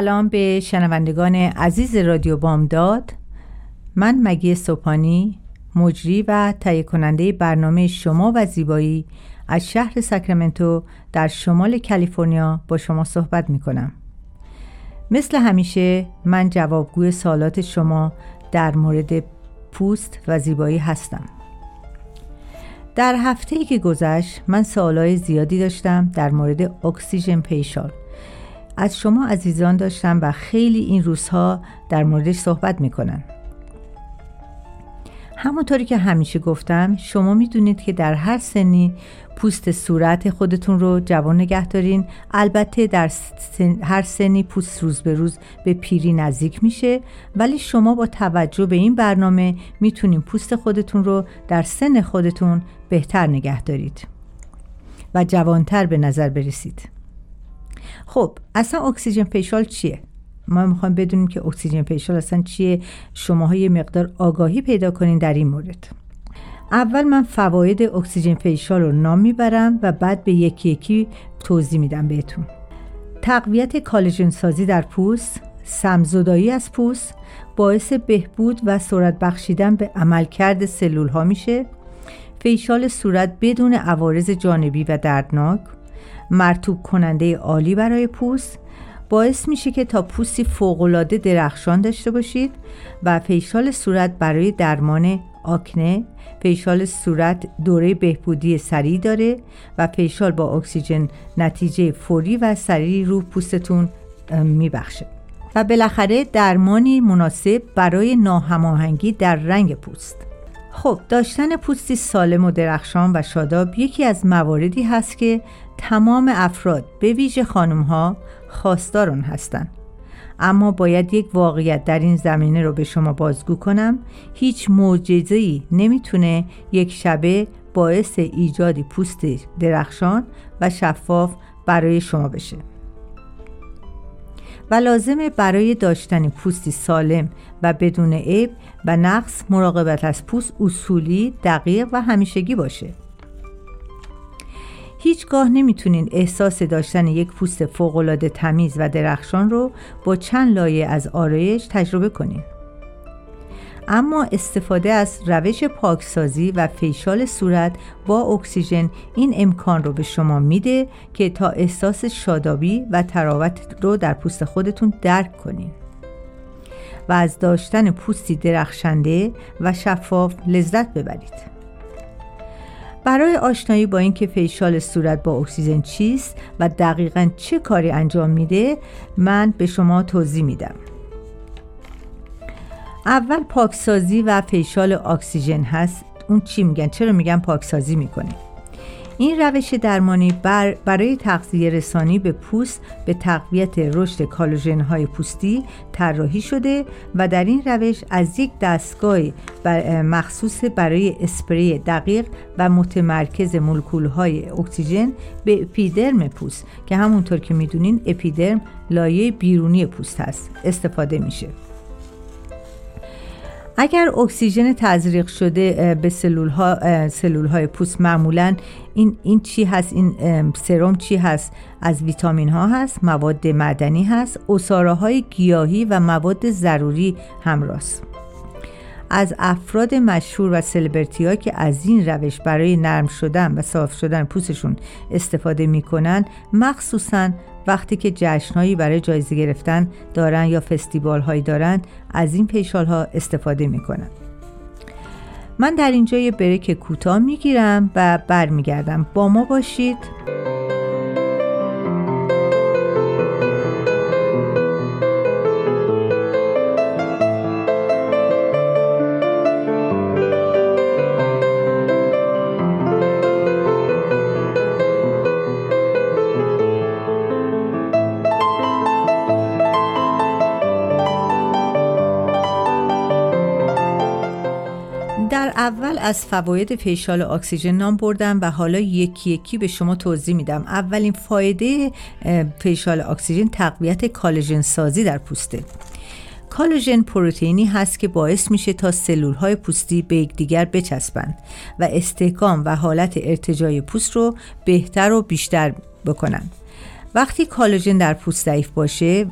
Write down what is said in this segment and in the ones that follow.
سلام به شنوندگان عزیز رادیو بامداد. من مگی سوپانی مجری و تهیه کننده برنامه شما و زیبایی از شهر ساکرامنتو در شمال کالیفرنیا با شما صحبت می کنم مثل همیشه من جوابگوی سوالات شما در مورد پوست و زیبایی هستم. در هفته ای که گذشت من سوالای زیادی داشتم در مورد اکسیژن پیشال از شما عزیزان داشتم و خیلی این روزها در موردش صحبت می‌کنن. همونطوری که همیشه گفتم شما می‌دونید که در هر سنی پوست صورت خودتون رو جوان نگه دارین. البته در هر سنی پوست روز به روز به پیری نزدیک میشه ولی شما با توجه به این برنامه می‌تونین پوست خودتون رو در سن خودتون بهتر نگه دارید و جوانتر به نظر برسید. خب اصلا اکسیژن facial چیه؟ ما می‌خوایم بدونیم که اکسیژن facial اصلا چیه. شماها یه مقدار آگاهی پیدا کنین در این مورد. اول من فواید اکسیژن facial رو نام می‌برم و بعد به یکی یکی توضیح میدم بهتون. تقویت کلاژن سازی در پوست سم‌زدایی از پوست باعث بهبود و سرعت بخشیدن به عملکرد سلول ها میشه. facial صورت بدون عوارض جانبی و دردناک. مرطوب کننده عالی برای پوست. باعث میشه که تا پوستی فوقالعاده درخشان داشته باشید و facial صورت برای درمان آکنه facial صورت دوره بهبودی سریع داره و facial با اکسیژن نتیجه فوری و سریع رو پوستتون میبخشه. و بالاخره درمانی مناسب برای ناهماهنگی در رنگ پوست. خب داشتن پوستی سالم و درخشان و شاداب یکی از مواردی هست که تمام افراد به ویژه خانم ها خواستار آن هستند اما باید یک واقعیت در این زمینه رو به شما بازگو کنم. هیچ ای نمی‌تونه یک شبه باعث ایجادی پوست درخشان و شفاف برای شما بشه. و لازمه برای داشتن پوستی سالم و بدون عیب و نقص مراقبت از پوست اصولی دقیق و همیشگی باشه. هیچگاه نمی‌تونین احساس داشتن یک پوست فوقالعاده تمیز و درخشان رو با چند لایه از آرایش تجربه کنین. اما استفاده از روش پاکسازی و فیشال صورت با اکسیژن این امکان رو به شما میده که تا احساس شادابی و تراوت رو در پوست خودتون درک کنین. و از داشتن پوستی درخشنده و شفاف لذت ببرید. برای آشنایی با اینکه فیشال صورت با اکسیژن چیست و دقیقا چه کاری انجام میده من به شما توضیح میدم. اول پاکسازی و فیشال اکسیژن هست. اون چی میگن؟ چرا میگن پاکسازی می‌کنه؟ این روش درمانی بر برای تغذیه رسانی به پوست به تقویت رشد کلاژن های پوستی طراحی شده و در این روش از یک دستگاه مخصوص برای اسپری دقیق و متمرکز مولکول های اکسیژن به اپیدرم پوست که همونطور که می‌دونین اپیدرم لایه بیرونی پوست هست. استفاده میشه. اگر اکسیژن تزریق شده به سلول, ها، سلول های پوست معمولا این, این چی هست؟ این سرم چی هست؟ از ویتامین ها هست مواد معدنی هست اصاره های گیاهی و مواد ضروری همراست. از افراد مشهور و سلبرتی ها که از این روش برای نرم شدن و صاف شدن پوستشون استفاده می‌کنن مخصوصا وقتی که جشنهایی برای جایزه گرفتن دارن یا فستیوال هایی دارن از این پیشال ها استفاده می‌کنن. من در اینجا یه بریک کوتاه می‌گیرم و برمیگردم. با ما باشید. اول از فواید فیشال اکسیژن نام بردم و حالا یکی یکی به شما توضیح میدم. اولین فایده فیشال اکسیژن تقویت کلاژن سازی در پوسته. کلاژن پروتئینی هست که باعث میشه تا سلول های پوستی به یکدیگر بچسبند و استحکام و حالت ارتجاعی پوست رو بهتر و بیشتر بکنند وقتی کلاژن در پوست ضعیف باشه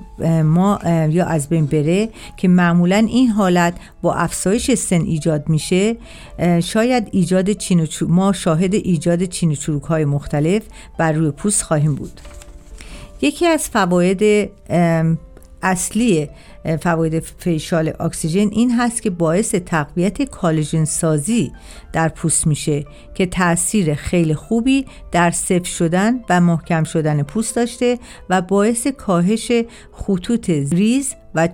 ما یا از بین بره که معمولا این حالت با افزایش سن ایجاد میشه شاید ایجاد چین ما شاهد ایجاد چین چروک های مختلف بر روی پوست خواهیم بود. یکی از فواید اصلی فواید فیشال اکسیژن این هست که باعث تقویت کالژن سازی در پوست میشه که تاثیر خیلی خوبی در سفت شدن و محکم شدن پوست داشته و باعث کاهش خطوط ریز و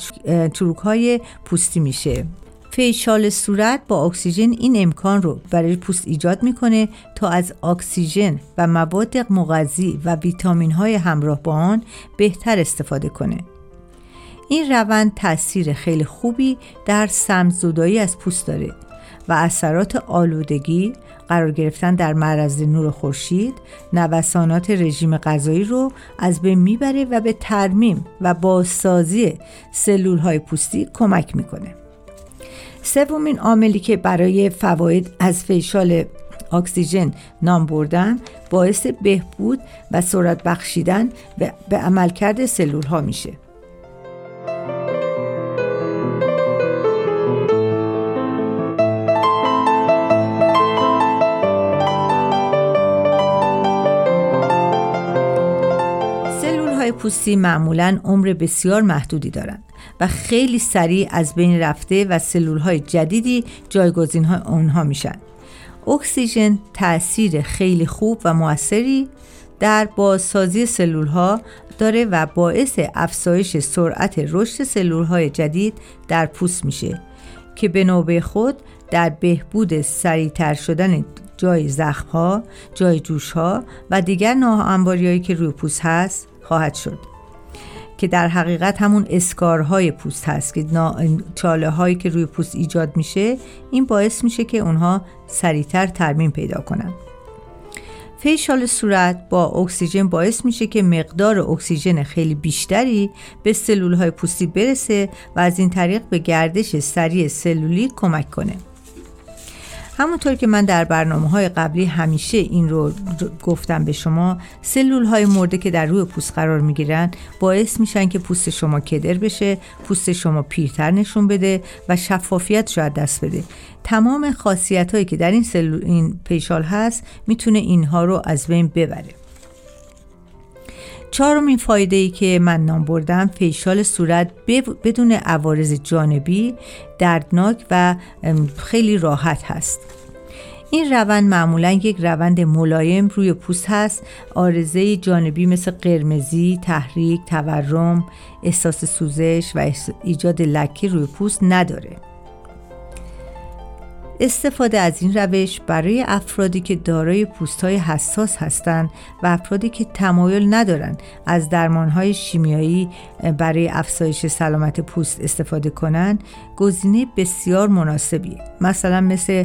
چروک های پوستی میشه. فیشال صورت با اکسیژن این امکان رو برای پوست ایجاد می‌کنه تا از اکسیژن و مواد مغذی و ویتامین های همراه با آن بهتر استفاده کنه. این روند تاثیر خیلی خوبی در سم‌زدایی از پوست داره و اثرات آلودگی قرار گرفتن در معرض نور خورشید نوسانات رژیم غذایی رو از بین می‌بره و به ترمیم و بازسازی سلول های پوستی کمک می‌کنه. سومین عاملی که برای فواید از فیشال اکسیژن نام بردن باعث بهبود و سرعت بخشیدن به عملکرد سلول ها میشه. پوستی معمولا عمر بسیار محدودی دارند و خیلی سریع از بین رفته و سلول های جدیدی جایگزین های آنها میشن. اکسیژن تاثیر خیلی خوب و موثری در بازسازی سلول ها داره و باعث افزایش سرعت رشد سلول های جدید در پوست میشه که به نوبه خود در بهبود سریعتر شدن جای زخم ها، جای جوش ها و دیگر ناهمواریهایی که روی پوست هست خواهد شد. که در حقیقت همون اسکارهای پوست هست که چاله هایی که روی پوست ایجاد میشه این باعث میشه که اونها سریعتر ترمیم پیدا کنن. فیشال صورت با اکسیژن باعث میشه که مقدار اکسیژن خیلی بیشتری به سلول های پوستی برسه و از این طریق به گردش سریع سلولی کمک کنه. همونطور که من در برنامه های قبلی همیشه این رو گفتم به شما سلول های مرده که در روی پوست قرار می گیرن باعث میشن که پوست شما کدر بشه پوست شما پیرتر نشون بده و شفافیت شاید دست بده. تمام خاصیت هایی که در این, سلول این پیشال هست می‌تونه اینها رو از بین ببره. چهارمین فایده ای که من نام بردم فیشال صورت بدون عوارض جانبی دردناک و خیلی راحت هست. این روند معمولا یک روند ملایم روی پوست هست. آرزه جانبی مثل قرمزی، تحریک، تورم، احساس سوزش و ایجاد لکه روی پوست نداره. استفاده از این روش برای افرادی که دارای های حساس هستند و افرادی که تمایل ندارند از درمانهای شیمیایی برای افزایش سلامت پوست استفاده کنند گزینه بسیار مناسبی مثلا مثل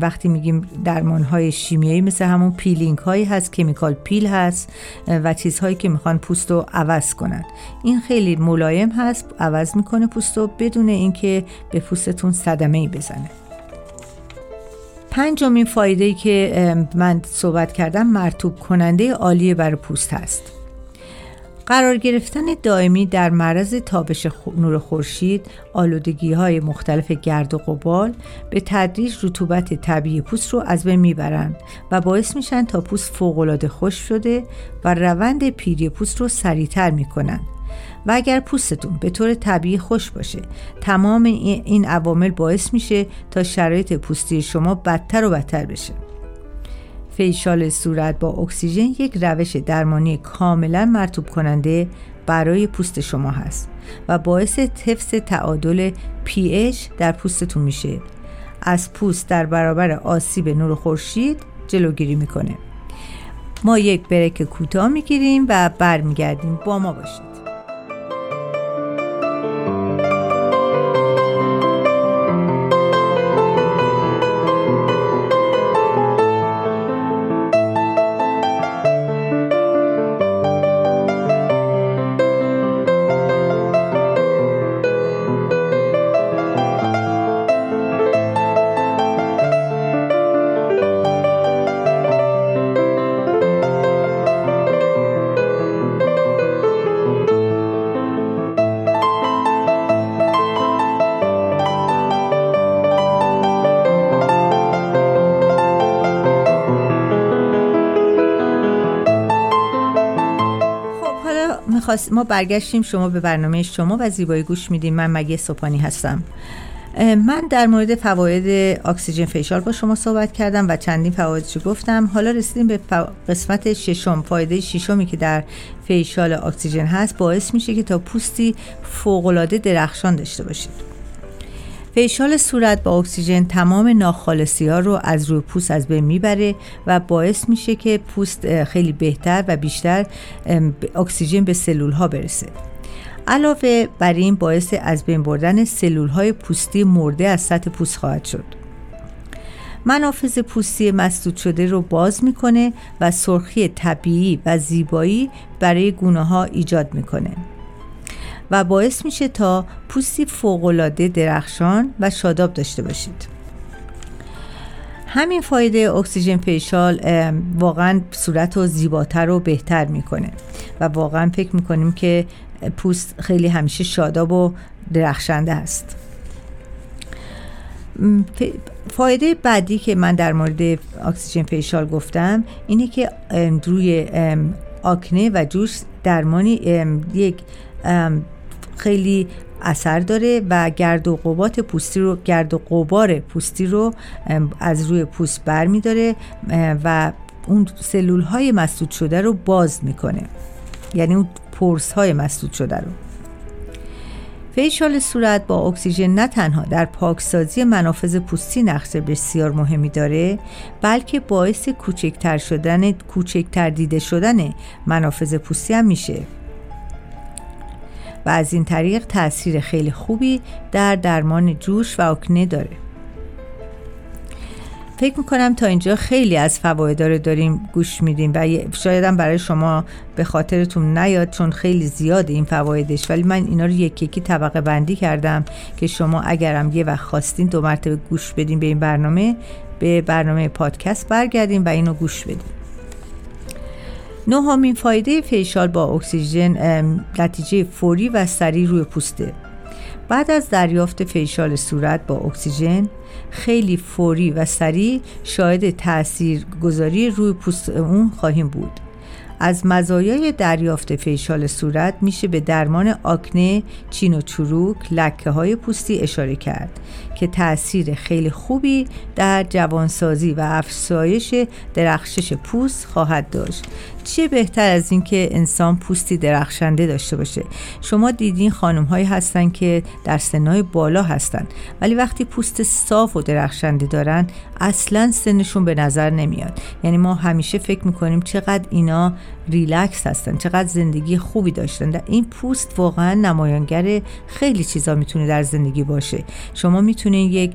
وقتی میگیم درمانهای شیمیایی مثل همون پیلینگ هایی هست chemical peel هست و چیزهایی که می‌خوان پوست رو عوض کنند. این خیلی ملایم هست عوض می‌کنه پوست رو بدون اینکه به پوستتون صدمه ای بزنه. پنجمین فایده که من صحبت کردم مرطوب کننده عالی بر پوست هست. قرار گرفتن دائمی در معرض تابش نور خورشید آلودگی های مختلف گرد و قبال به تدریج رطوبت طبیعی پوست رو از بین می‌برند و باعث میشن تا پوست فوقالعاده خوش شده و روند پیری پوست رو سریعتر می‌کنند و اگر پوستتون به طور طبیعی خوش باشه تمام این عوامل باعث میشه تا شرایط پوستی شما بدتر و بدتر بشه. فیشال صورت با اکسیژن یک روش درمانی کاملا مرتوب کننده برای پوست شما هست و باعث حفظ تعادل pH در پوستتون میشه. از پوست در برابر آسیب نور خورشید جلوگیری می‌کنه. ما یک بریک کوتاه می‌گیریم و برمیگردیم. با ما باشید. می‌خواست ما برگشتیم شما به برنامه شما و زیبایی گوش میدیم. من مگه سوپانی هستم. من در مورد فواید اکسیژن فیشال با شما صحبت کردم و چندین فوایدش گفتم. حالا رسیدیم به قسمت ششم. فایده ششمی که در فیشال اکسیژن هست باعث میشه که تا پوستی فوقالعاده درخشان داشته باشید. فیشال صورت با اکسیژن تمام ناخالصی ها رو از روی پوست از بین می‌بره و باعث میشه که پوست خیلی بهتر و بیشتر اکسیژن به سلول ها برسه. علاوه بر این باعث از بین بردن سلول های پوستی مرده از سطح پوست خواهد شد. منافذ پوستی مسدود شده رو باز می‌کنه و سرخی طبیعی و زیبایی برای گونه ها ایجاد می‌کنه. و باعث میشه تا پوستی فوقالعاده درخشان و شاداب داشته باشید. همین فایده اکسیژن فیشال واقعا صورت رو زیباتر و بهتر می‌کنه و واقعا فکر می‌کنیم که پوست خیلی همیشه شاداب و درخشنده است. فایده بعدی که من در مورد اکسیژن فیشال گفتم اینه که روی آکنه و جوش درمانی یک خیلی اثر داره و گرد و قبات پوستی رو گرد و قبار پوستی رو از روی پوست بر می داره و اون سلول های مسدود شده رو باز می‌کنه. یعنی اون پرس های مسدود شده رو. فیشال صورت با اکسیژن نه تنها در پاکسازی منافذ پوستی نقش بسیار مهمی داره بلکه باعث کوچکتر شدن کوچکتر دیده شدن منافذ پوستی هم میشه. و از این طریق تاثیر خیلی خوبی در درمان جوش و اکنه داره. فکر می‌کنم تا اینجا خیلی از فواید رو داریم گوش میدیم و شاید هم برای شما به خاطرتون نیاد چون خیلی زیاده این فوایدش ولی من اینا رو یک یکی طبقه بندی کردم که شما اگرم یه وقت خواستین دو مرتبه گوش بدیم به این برنامه به برنامه پادکست برگردیم و اینو گوش بدیم نهمین فایده فیشال با اکسیژن نتیجه فوری و سریع روی پوسته. بعد از دریافت فیشال صورت با اکسیژن خیلی فوری و سریع شاهد تأثیر گذاری روی پوست اون خواهیم بود. از مزایای دریافت فیشال صورت میشه به درمان آکنه، چین و چروک، لکه های پوستی اشاره کرد که تاثیر خیلی خوبی در جوانسازی و افزایش درخشش پوست خواهد داشت. چه بهتر از اینکه انسان پوستی درخشنده داشته باشه؟ شما دیدین خانم هایی هستن که در سنهای بالا هستن ولی وقتی پوست صاف و درخشنده دارن اصلا سنشون به نظر نمیاد. یعنی ما همیشه فکر می‌کنیم چقدر اینا ریلکس هستن چقدر زندگی خوبی داشتن در این پوست واقعا نمایانگر خیلی چیزا می‌تونه در زندگی باشه. شما می‌تونین یک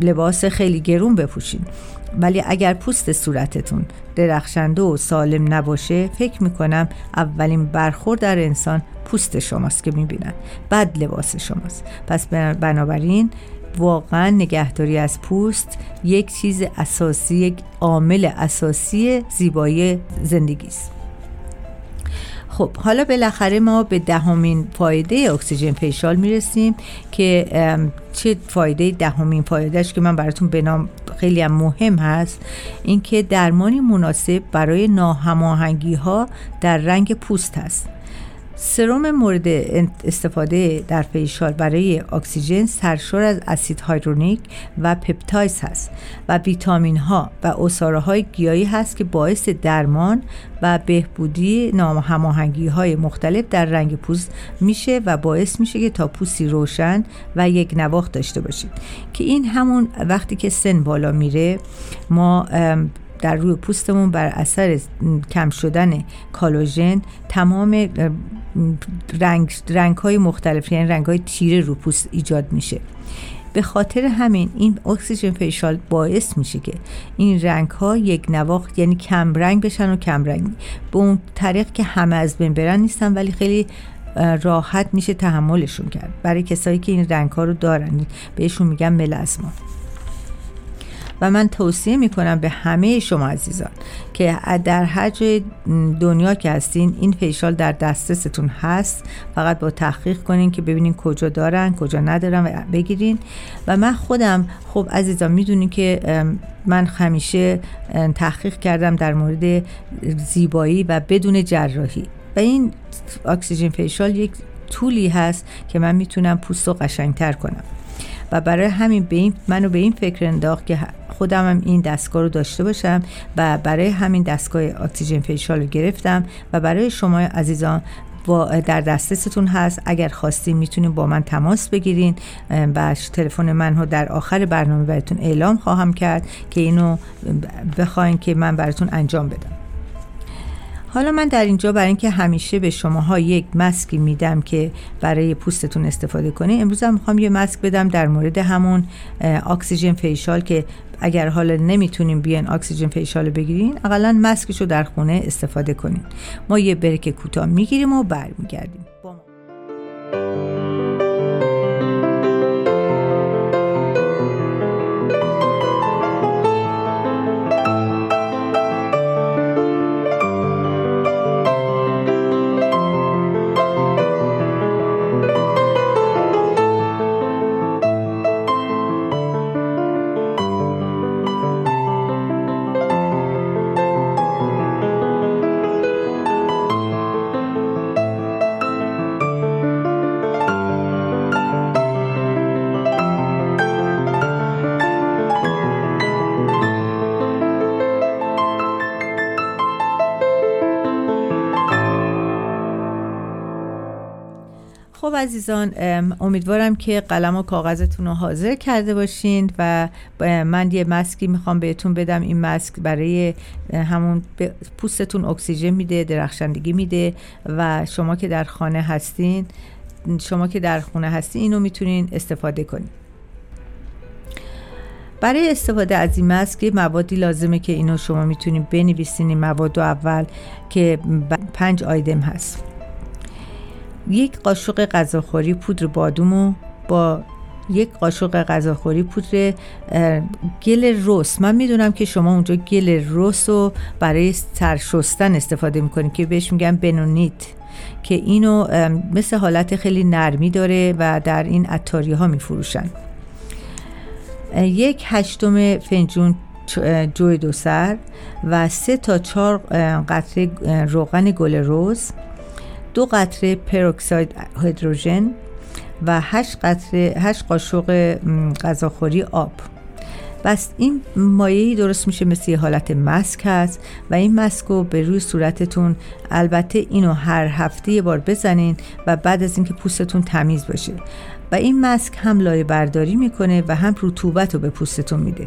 لباس خیلی گرون بپوشین. ولی اگر پوست صورتتون درخشنده و سالم نباشه فکر می‌کنم اولین برخورد در انسان پوست شماست که می‌بینن بعد لباس شماست. پس بنابراین واقعا نگهداری از پوست یک چیز اساسی یک عامل اساسی زیبایی زندگی است. خب حالا بالاخره ما به دهمین فایده اکسیژن فیشال می‌رسیم که چه فایده دهمین فایدهش که من براتون به نام خیلی هم مهم هست اینکه درمانی مناسب برای ناهماهنگی ها در رنگ پوست هست. سرم مورد استفاده در فیشال برای اکسیژن سرشار از اسید hyaluronic و peptides هست و ویتامین ها و عصاره های گیاهی هست که باعث درمان و بهبودی ناهماهنگی های مختلف در رنگ پوست میشه و باعث میشه که تا پوستی روشن و یک نواخت داشته باشید. که این همون وقتی که سن بالا میره ما در روی پوستمون بر اثر کم شدن کلاژن تمام رنگ, رنگ های مختلف یعنی رنگ های تیره رو پوست ایجاد میشه. به خاطر همین این اکسیژن فیشال باعث میشه که این رنگ ها یک نواخت یعنی کم رنگ بشن و کم رنگ به اون طریق که همه از بین برن نیستن ولی خیلی راحت میشه تحملشون کرد. برای کسایی که این رنگ ها رو دارن بهشون میگن ملزما و من توصیه می‌کنم به همه شما عزیزان که در هر جای دنیا که هستین این فیشال در دسترستون هست. فقط با تحقیق کنین که ببینین کجا دارن کجا ندارن و بگیرین. و من خودم خب عزیزان می‌دونین که من همیشه تحقیق کردم در مورد زیبایی و بدون جراحی. و این اکسیژن فیشال یک طولی هست که من می‌تونم پوست رو قشنگتر کنم. و برای همین به این منو به این فکر انداخت که خودم هم این دستگاه رو داشته باشم و برای همین دستگاه اکسیژن فیشال رو گرفتم و برای شما عزیزان با در دسترستون هست. اگر خواستین می‌تونین با من تماس بگیرین و تلفن من رو در آخر برنامه براتون اعلام خواهم کرد که اینو بخواین که من براتون انجام بدم. حالا من در اینجا برای اینکه همیشه به شماها یک مسکی میدم که برای پوستتون استفاده کنید امروز هم می‌خوام یه مسک بدم در مورد همون اکسیژن فیشال که اگر حالا نمی‌تونیم بیان اکسیژن فیشال بگیرین اقلا مسکش رو در خونه استفاده کنین. ما یه برک کوتاه می‌گیریم و برمیگردیم. عزیزان امیدوارم که قلم و کاغذتون رو حاضر کرده باشین و من یه مسکی می‌خوام بهتون بدم. این مسک برای همون پوستتون اکسیژن میده درخشندگی میده و شما که در خانه هستین شما که در خونه هستین اینو می‌تونین استفاده کنین. برای استفاده از این مسک موادی لازمه که اینو شما می‌تونین بنویسین. این مواد اول که پنج آیدم هست. یک قاشق غذاخوری پودر بادومو با یک قاشق غذاخوری پودر گل روس من می‌دونم که شما اونجا گل روس رو برای سرشستن استفاده می‌کنید که بهش میگن بنونیت که اینو مثل حالت خیلی نرمی داره و در این اتاری ها میفروشن یک هشتم فنجون جوی دو سر و سه تا چهار قطره روغن گل روز دو قطره پروکساید هیدروژن و هشت قطره هشت قاشق غذاخوری آب. بس این مایعی درست میشه مثل یه حالت مسک هست و این مسک رو به روی صورتتون البته اینو هر هفته یه بار بزنین و بعد از اینکه پوستتون تمیز باشه. و این مسک هم لایه برداری می‌کنه و هم رطوبت رو به پوستتون میده.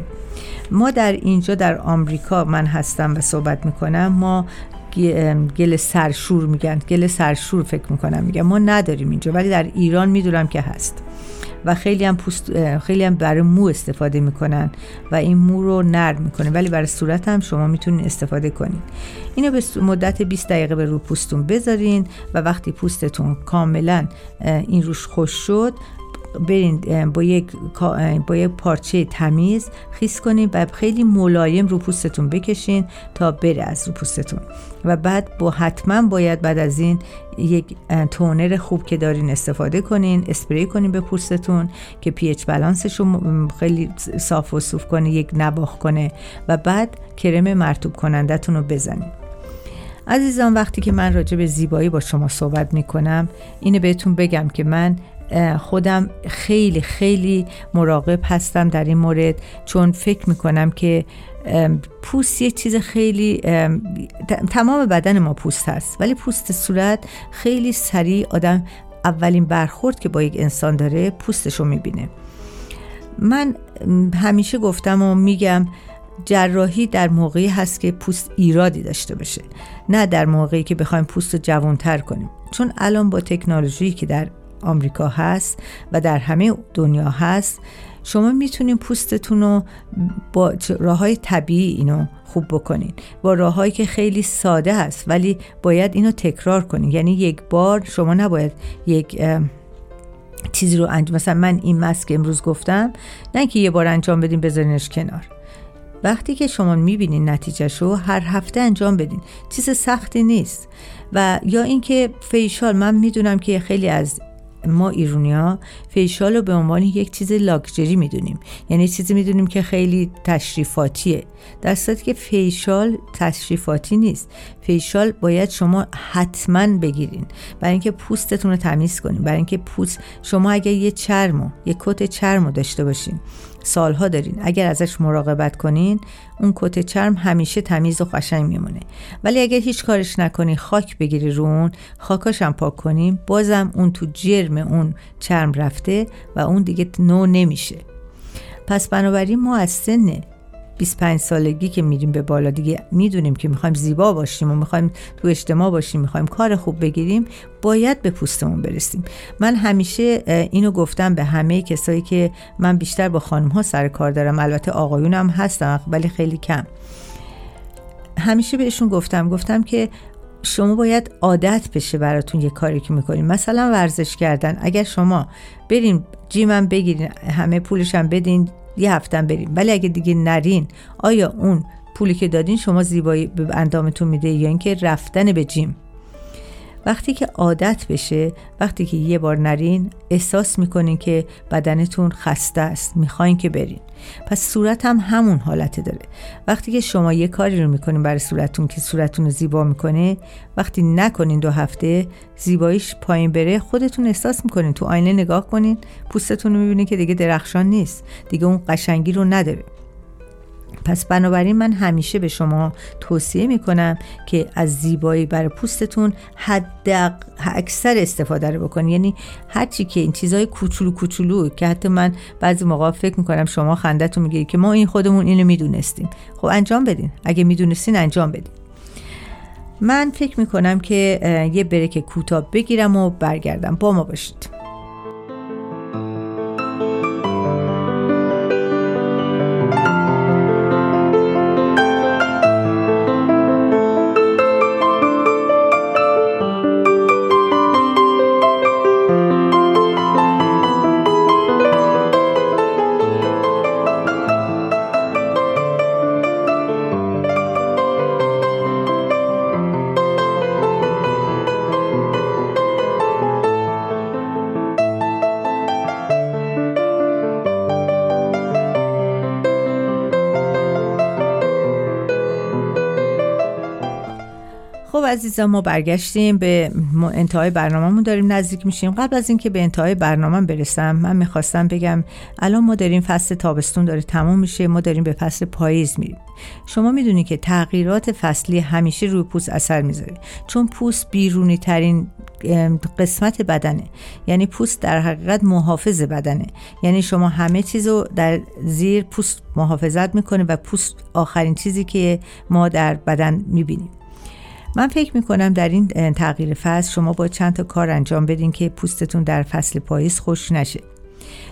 ما در اینجا در آمریکا من هستم و صحبت می‌کنم ما گل سرشور میگن. گل سرشور فکر می‌کنم میگن. ما نداریم اینجا ولی در ایران می‌دونم که هست. و خیلی هم پوست خیلی هم برای مو استفاده می‌کنن و این مو رو نرم می‌کنه. ولی برای صورت هم شما می‌تونین استفاده کنین اینو به مدت 20 دقیقه به رو پوستتون بذارین و وقتی پوستتون کاملا این روش خوش شد برین با یک با یک پارچه تمیز خیس کنین و خیلی ملایم رو پوستتون بکشین تا بره از رو پوستتون. و بعد با حتما باید بعد از این یک تونر خوب که دارین استفاده کنین اسپری کنین به پوستتون که پی اچ بالانسش رو خیلی صاف و صوف کنه یک نباخ کنه و بعد کرم مرتوب کنندتون رو بزنین. عزیزان وقتی که من راجع به زیبایی با شما صحبت می کنم اینه بهتون بگم که من خودم خیلی خیلی مراقب هستم در این مورد چون فکر می‌کنم که پوست یه چیز خیلی تمام بدن ما پوست هست. ولی پوست صورت خیلی سریع آدم اولین برخورد که با یک انسان داره پوستش رو می‌بینه. من همیشه گفتم و میگم جراحی در موقعی هست که پوست ایرادی داشته باشه نه در موقعی که بخوایم پوست رو جوانتر کنیم. چون الان با تکنولوژی که در آمریکا هست و در همه دنیا هست. شما می‌تونین پوستتون رو با راه های طبیعی اینو خوب بکنین. با راههایی که خیلی ساده هست ولی باید اینو تکرار کنین. یعنی یک بار شما نباید یک چیزی رو انجام مثلا من این مسک امروز گفتم نه که یه بار انجام بدین بذارینش کنار. وقتی که شما می‌بینین نتیجهش رو هر هفته انجام بدین. چیز سختی نیست. و یا اینکه فیشال من می‌دونم که خیلی از ما ایرونیا فیشال رو به عنوان یک چیز لاکچری می‌دونیم. یعنی چیزی می‌دونیم که خیلی تشریفاتیه. در که فیشال تشریفاتی نیست. فیشال باید شما حتما بگیرین. برای اینکه پوستتون رو تمیز کنین. برای اینکه پوست شما اگر یه چرمو یه کت چرمو داشته باشین. سالها دارین. اگر ازش مراقبت کنین اون کت چرم همیشه تمیز و قشنگ میمونه. ولی اگر هیچ کارش نکنی خاک بگیری رو اون خاکاش هم پاک کنیم بازم اون تو جرم اون چرم رفته و اون دیگه نو نمیشه. پس بنابراین ما از سن 25 سالگی که میریم به بالا دیگه می‌دونیم که می‌خوایم زیبا باشیم و می‌خوایم تو اجتماع باشیم می‌خوایم کار خوب بگیریم باید به پوستمون برسیم. من همیشه اینو گفتم به همه کسایی که من بیشتر با خانم ها سر کار دارم البته آقایونم هستم ولی خیلی کم. همیشه بهشون گفتم گفتم که شما باید عادت بشه براتون یه کاری که می‌کنیم مثلا ورزش کردن. اگر شما بریم جیمم بگیرین همه پولشم بدین یه هفتم بریم. ولی اگه دیگه نرین آیا اون پولی که دادین شما زیبایی به اندامتون میده یا اینکه رفتن به جیم؟ وقتی که عادت بشه وقتی که یه بار نرین احساس می‌کنین که بدنتون خسته است می‌خواین که برین. پس صورت هم همون حالت داره. وقتی که شما یه کاری رو می‌کنین برای صورتتون که صورتتون رو زیبا می‌کنه وقتی نکنین دو هفته زیباییش پایین بره خودتون احساس می‌کنین تو آینه نگاه کنین پوستتون رو می‌بینین که دیگه درخشان نیست. دیگه اون قشنگی رو نداره. پس بنابراین من همیشه به شما توصیه می‌کنم که از زیبایی برای پوستتون حد اکثر استفاده رو بکنید یعنی هرچی که این چیزای کوچولو کوچولو که حتی من بعضی موقع فکر می‌کنم شما خندتون می‌گیری که ما این خودمون اینو می‌دونستیم. خب انجام بدین. اگه می‌دونستین انجام بدین. من فکر می‌کنم که یه بریک کوتاه بگیرم و برگردم. با ما باشید. عزیزان ما برگشتیم به انتهای برنامهمون داریم نزدیک میشیم. قبل از اینکه به انتهای برنامه برسم من می‌خواستم بگم الان ما داریم فصل تابستون داره تموم میشه ما داریم به فصل پاییز میریم. شما می‌دونید که تغییرات فصلی همیشه روی پوست اثر می‌ذاره. چون پوست بیرونی ترین قسمت بدنه. یعنی پوست در حقیقت محافظ بدنه. یعنی شما همه چیز رو در زیر پوست محافظت می‌کنه و پوست آخرین چیزی که ما در بدن می‌بینیم. من فکر می‌کنم در این تغییر فصل شما با چند تا کار انجام بدین که پوستتون در فصل پاییز خوش نشه.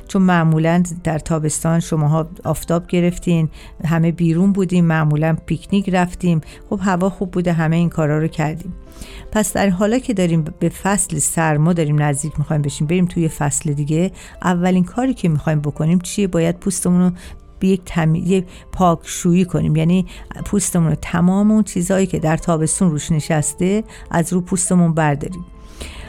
چون معمولا در تابستان شماها آفتاب گرفتین همه بیرون بودیم معمولا پیکنیک رفتیم. خب هوا خوب بوده همه این کارا رو کردیم. پس در حالا که داریم به فصل سرما داریم نزدیک می‌خوایم بشیم بریم توی فصل دیگه اولین کاری که می‌خوایم بکنیم چیه؟ باید پوستمون رو به یک تمی... پاکشویی کنیم. یعنی پوستمون رو تمام اون چیزهایی که در تابستون روش نشسته از رو پوستمون برداریم.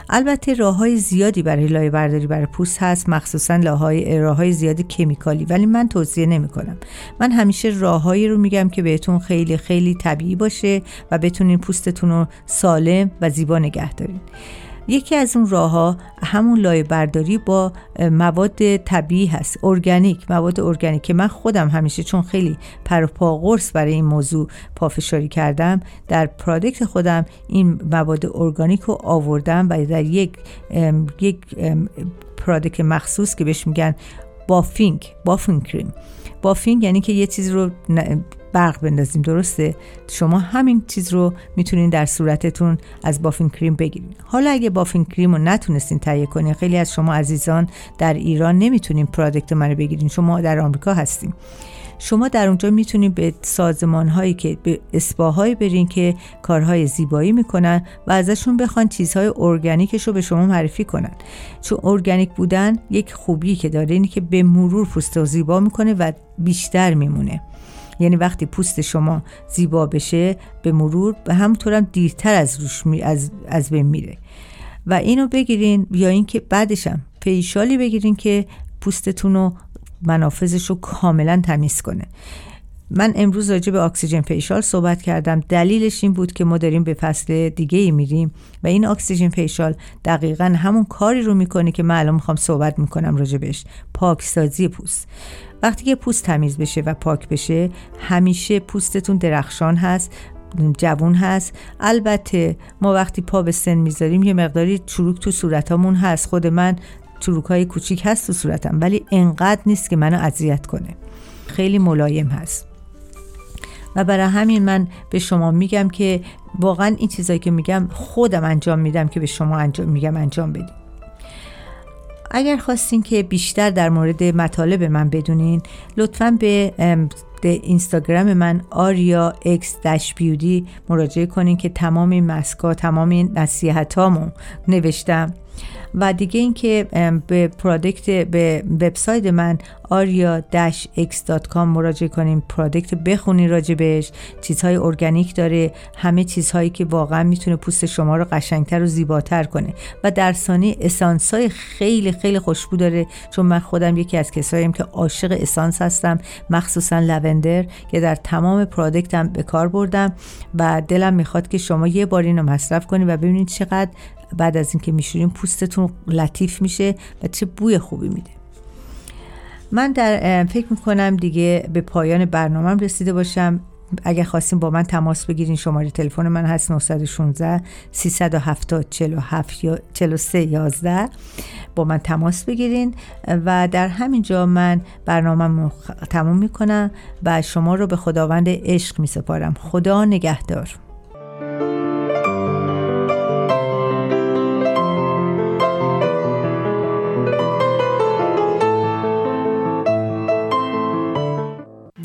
البته راه های زیادی برای لایه برداری برای پوست هست مخصوصا های راه های زیادی کمیکالی ولی من توصیه نمی کنم من همیشه راههایی رو میگم که بهتون خیلی خیلی طبیعی باشه و بتونین پوستتون رو سالم و زیبا نگه دارین. یکی از اون راه ها همون لایه برداری با مواد طبیعی هست ارگانیک مواد ارگانیک که من خودم همیشه چون خیلی پر و پا قرص برای این موضوع پافشاری کردم در product خودم این مواد ارگانیک رو آوردم و در یک یک product مخصوص که بهش میگن buffing buffing cream. buffing یعنی که یه چیز رو برق بندازیم درسته؟ شما همین چیز رو می‌تونین در صورتتون از بافین کریم بگیرین. حالا اگه بافین کریم رو نتونستین تهیه کنین خیلی از شما عزیزان در ایران نمی‌تونین پرادکت منو بگیرین. شما در آمریکا هستیم شما در اونجا می‌تونید به سازمان هایی که به اسپاهایی برین که کارهای زیبایی می‌کنن و ازشون بخوان چیزهای ارگانیکش رو به شما معرفی کنن. چون ارگانیک بودن یک خوبی که داره اینه که به مرور پوست رو زیبا می‌کنه و بیشتر میمونه. یعنی وقتی پوست شما زیبا بشه به مرور به همونطورم دیرتر از روش می از, از بین میره. و اینو بگیرین یا اینکه بعدشم فیشالی بگیرین که پوستتون رو منافذش رو کاملا تمیز کنه. من امروز راجع به اکسیژن فیشال صحبت کردم. دلیلش این بود که ما داریم به فصل دیگه ای میریم و این اکسیژن فیشال دقیقا همون کاری رو می‌کنه که من الان می‌خوام صحبت می‌کنم راجع بهش. پاکسازی پوست. وقتی که پوست تمیز بشه و پاک بشه همیشه پوستتون درخشان هست جوون هست. البته ما وقتی پا به سن می‌ذاریم یه مقداری چروک تو صورتامون هست. خود من چروک های کوچیک هست تو صورتم ولی انقدر نیست که منو اذیت کنه. خیلی ملایم هست. و برای همین من به شما میگم که واقعا این چیزایی که میگم خودم انجام میدم که به شما انجام میگم انجام بدید اگر خواستین که بیشتر در مورد مطالب من بدونین لطفا به اینستاگرام من Aria X dash beauty مراجعه کنین که تمام این ماسکا تمام این نصیحت نوشتم. و دیگه اینکه به product به وبسایت من aria-x.com مراجعه کنیم product بخونین راجبش چیزهای ارگانیک داره همه چیزهایی که واقعا می‌تونه پوست شما رو قشنگتر و زیباتر کنه. و در ثانی اسانس های خیلی خیلی خوشبو داره چون من خودم یکی از کساییم که عاشق اسانس هستم مخصوصا لوندر که در تمام پرودکتم به کار بردم و دلم می‌خواد که شما یه بار اینو مصرف کنید و ببینید چقدر بعد از اینکه میشوریم پوستتون لطیف میشه و چه بوی خوبی میده. من در فکر می‌کنم دیگه به پایان برنامه رسیده باشم. اگر خواستیم با من تماس بگیرین شماره تلفن من هست 916 370 47 43 11 با من تماس بگیرین و در همین جا من برنامه تموم می‌کنم و شما رو به خداوند عشق میسپارم. خدا نگهدار.